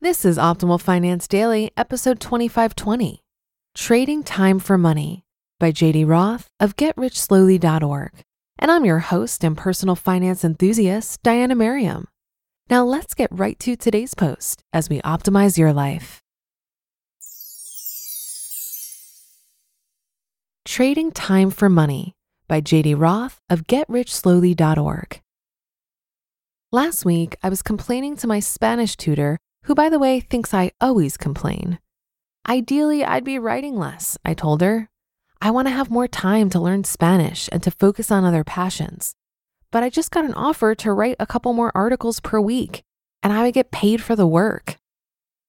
This is Optimal Finance Daily, episode 2520 Trading Time for Money by JD Roth of GetRichSlowly.org. And I'm your host and personal finance enthusiast, Diana Merriam. Now let's get right to today's post as we optimize your life. Trading Time for Money by JD Roth of GetRichSlowly.org. Last week, I was complaining to my Spanish tutor who, by the way, thinks I always complain. Ideally, I'd be writing less, I told her. I want to have more time to learn Spanish and to focus on other passions. But I just got an offer to write a couple more articles per week, and I would get paid for the work.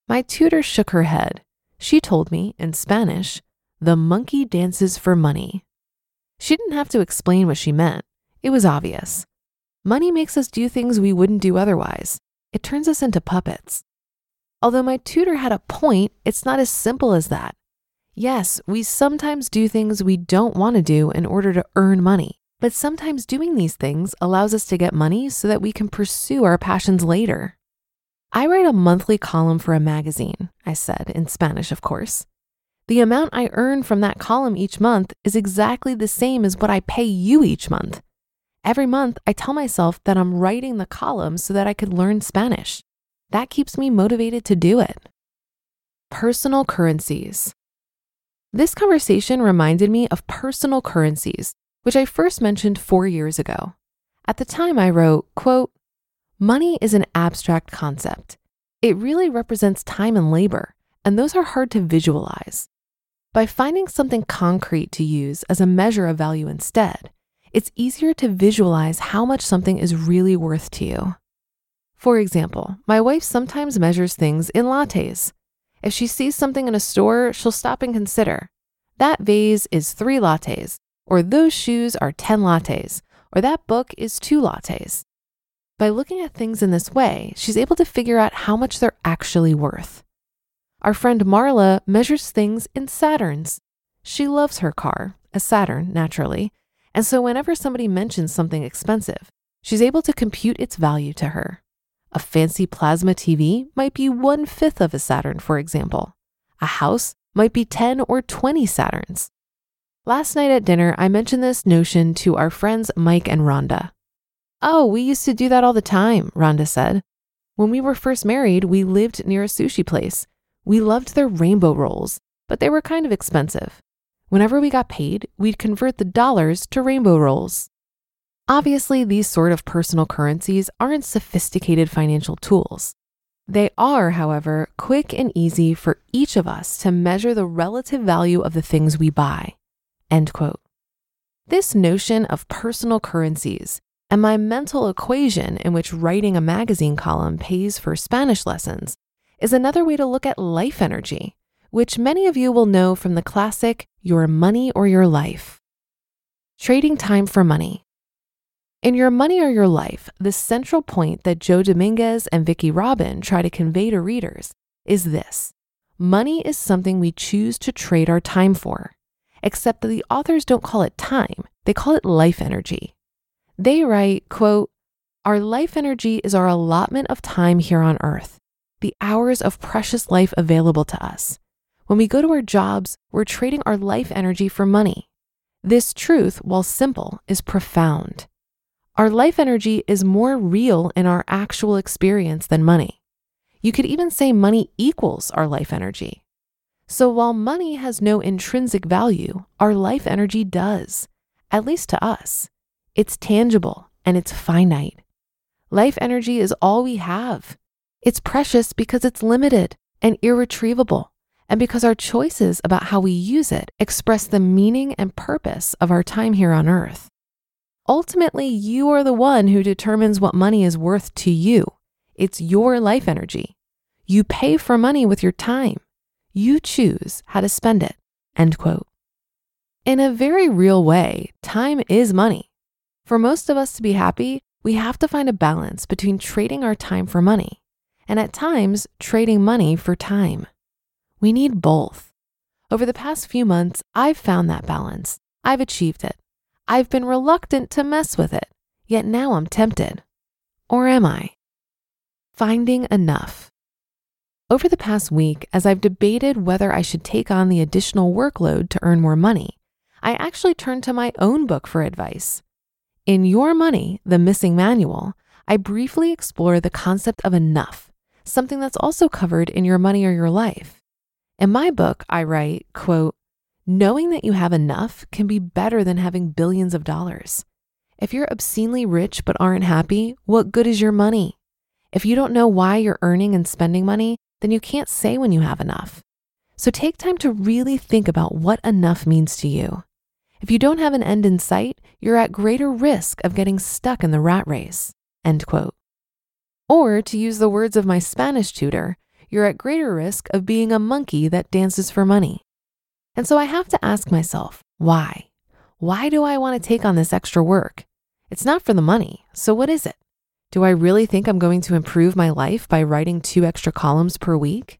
My tutor shook her head. She told me, in Spanish, the monkey dances for money. She didn't have to explain what she meant. It was obvious. Money makes us do things we wouldn't do otherwise. It turns us into puppets. Although my tutor had a point, it's not as simple as that. Yes, we sometimes do things we don't want to do in order to earn money, but sometimes doing these things allows us to get money so that we can pursue our passions later. I write a monthly column for a magazine, I said, in Spanish, of course. The amount I earn from that column each month is exactly the same as what I pay you each month. Every month, I tell myself that I'm writing the column so that I could learn Spanish that keeps me motivated to do it. Personal currencies. This conversation reminded me of personal currencies, which I first mentioned four years ago. At the time, I wrote, quote, Money is an abstract concept. It really represents time and labor, and those are hard to visualize. By finding something concrete to use as a measure of value instead, it's easier to visualize how much something is really worth to you. For example, my wife sometimes measures things in lattes. If she sees something in a store, she'll stop and consider that vase is three lattes, or those shoes are 10 lattes, or that book is two lattes. By looking at things in this way, she's able to figure out how much they're actually worth. Our friend Marla measures things in Saturns. She loves her car, a Saturn, naturally, and so whenever somebody mentions something expensive, she's able to compute its value to her. A fancy plasma TV might be one fifth of a Saturn, for example. A house might be 10 or 20 Saturns. Last night at dinner, I mentioned this notion to our friends Mike and Rhonda. Oh, we used to do that all the time, Rhonda said. When we were first married, we lived near a sushi place. We loved their rainbow rolls, but they were kind of expensive. Whenever we got paid, we'd convert the dollars to rainbow rolls. Obviously, these sort of personal currencies aren't sophisticated financial tools. They are, however, quick and easy for each of us to measure the relative value of the things we buy. End quote. This notion of personal currencies and my mental equation in which writing a magazine column pays for Spanish lessons is another way to look at life energy, which many of you will know from the classic Your Money or Your Life. Trading time for money. In Your Money or Your Life, the central point that Joe Dominguez and Vicki Robin try to convey to readers is this money is something we choose to trade our time for, except that the authors don't call it time, they call it life energy. They write, quote, Our life energy is our allotment of time here on earth, the hours of precious life available to us. When we go to our jobs, we're trading our life energy for money. This truth, while simple, is profound. Our life energy is more real in our actual experience than money. You could even say money equals our life energy. So while money has no intrinsic value, our life energy does, at least to us. It's tangible and it's finite. Life energy is all we have. It's precious because it's limited and irretrievable, and because our choices about how we use it express the meaning and purpose of our time here on earth. Ultimately, you are the one who determines what money is worth to you. It's your life energy. You pay for money with your time. You choose how to spend it. End quote. In a very real way, time is money. For most of us to be happy, we have to find a balance between trading our time for money and at times trading money for time. We need both. Over the past few months, I've found that balance. I've achieved it. I've been reluctant to mess with it, yet now I'm tempted. Or am I? Finding enough. Over the past week, as I've debated whether I should take on the additional workload to earn more money, I actually turned to my own book for advice. In Your Money, The Missing Manual, I briefly explore the concept of enough, something that's also covered in Your Money or Your Life. In my book, I write, quote, knowing that you have enough can be better than having billions of dollars. If you're obscenely rich but aren't happy, what good is your money? If you don't know why you're earning and spending money, then you can't say when you have enough. So take time to really think about what enough means to you. If you don't have an end in sight, you're at greater risk of getting stuck in the rat race. End quote. Or to use the words of my Spanish tutor, you're at greater risk of being a monkey that dances for money. And so I have to ask myself, why? Why do I want to take on this extra work? It's not for the money, so what is it? Do I really think I'm going to improve my life by writing two extra columns per week?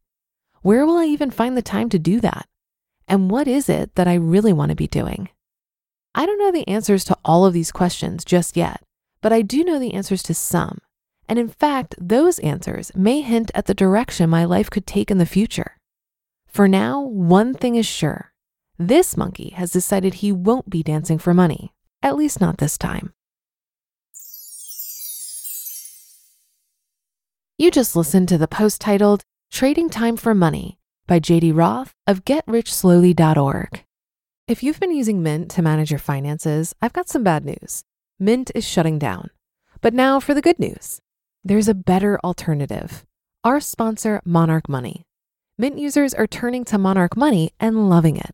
Where will I even find the time to do that? And what is it that I really want to be doing? I don't know the answers to all of these questions just yet, but I do know the answers to some. And in fact, those answers may hint at the direction my life could take in the future. For now, one thing is sure this monkey has decided he won't be dancing for money, at least not this time. You just listened to the post titled Trading Time for Money by JD Roth of GetRichSlowly.org. If you've been using Mint to manage your finances, I've got some bad news. Mint is shutting down. But now for the good news there's a better alternative. Our sponsor, Monarch Money. Mint users are turning to Monarch Money and loving it.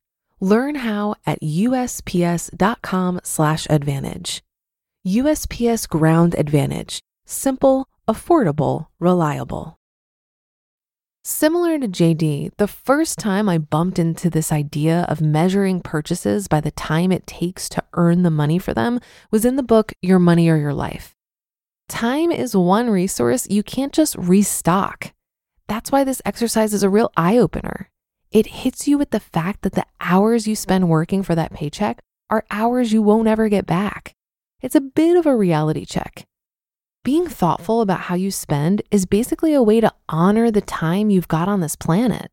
Learn how at usps.com/advantage. USPS Ground Advantage simple, affordable, reliable. Similar to JD, the first time I bumped into this idea of measuring purchases by the time it takes to earn the money for them was in the book Your Money or Your Life. Time is one resource you can't just restock. That's why this exercise is a real eye opener. It hits you with the fact that the hours you spend working for that paycheck are hours you won't ever get back. It's a bit of a reality check. Being thoughtful about how you spend is basically a way to honor the time you've got on this planet.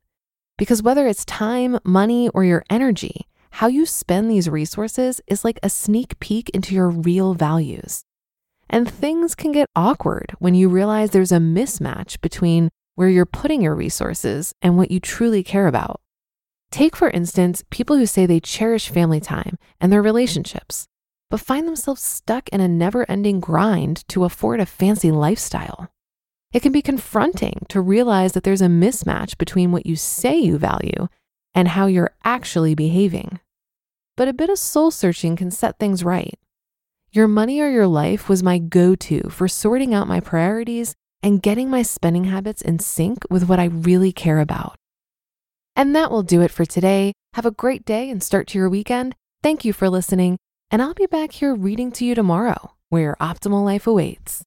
Because whether it's time, money, or your energy, how you spend these resources is like a sneak peek into your real values. And things can get awkward when you realize there's a mismatch between where you're putting your resources and what you truly care about. Take, for instance, people who say they cherish family time and their relationships, but find themselves stuck in a never ending grind to afford a fancy lifestyle. It can be confronting to realize that there's a mismatch between what you say you value and how you're actually behaving. But a bit of soul searching can set things right. Your Money or Your Life was my go to for sorting out my priorities and getting my spending habits in sync with what I really care about. And that will do it for today. Have a great day and start to your weekend. Thank you for listening, and I'll be back here reading to you tomorrow, where your optimal life awaits.